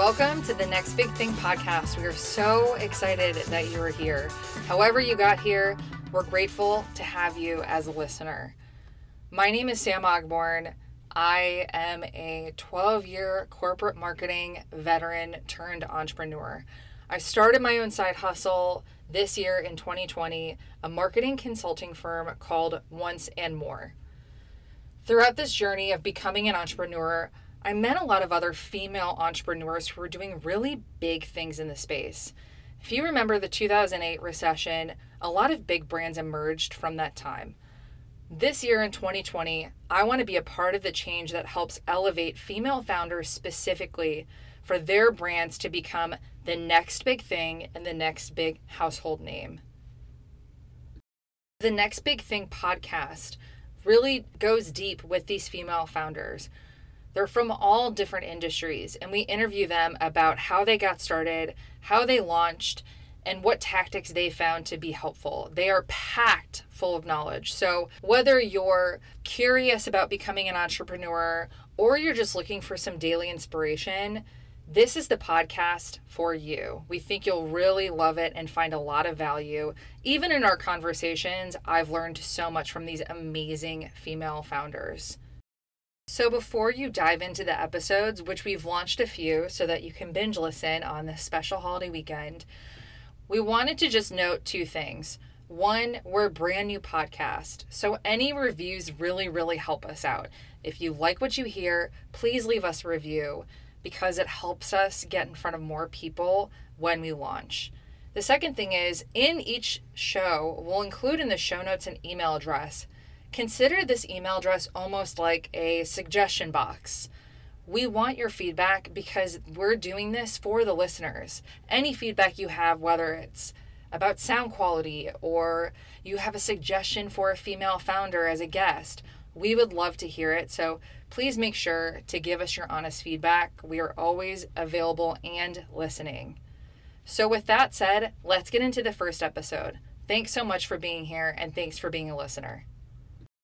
Welcome to the Next Big Thing podcast. We are so excited that you are here. However, you got here, we're grateful to have you as a listener. My name is Sam Ogborn. I am a 12 year corporate marketing veteran turned entrepreneur. I started my own side hustle this year in 2020, a marketing consulting firm called Once and More. Throughout this journey of becoming an entrepreneur, I met a lot of other female entrepreneurs who were doing really big things in the space. If you remember the 2008 recession, a lot of big brands emerged from that time. This year in 2020, I want to be a part of the change that helps elevate female founders specifically for their brands to become the next big thing and the next big household name. The Next Big Thing podcast really goes deep with these female founders. They're from all different industries, and we interview them about how they got started, how they launched, and what tactics they found to be helpful. They are packed full of knowledge. So, whether you're curious about becoming an entrepreneur or you're just looking for some daily inspiration, this is the podcast for you. We think you'll really love it and find a lot of value. Even in our conversations, I've learned so much from these amazing female founders. So, before you dive into the episodes, which we've launched a few so that you can binge listen on this special holiday weekend, we wanted to just note two things. One, we're a brand new podcast, so any reviews really, really help us out. If you like what you hear, please leave us a review because it helps us get in front of more people when we launch. The second thing is, in each show, we'll include in the show notes an email address Consider this email address almost like a suggestion box. We want your feedback because we're doing this for the listeners. Any feedback you have, whether it's about sound quality or you have a suggestion for a female founder as a guest, we would love to hear it. So please make sure to give us your honest feedback. We are always available and listening. So, with that said, let's get into the first episode. Thanks so much for being here and thanks for being a listener.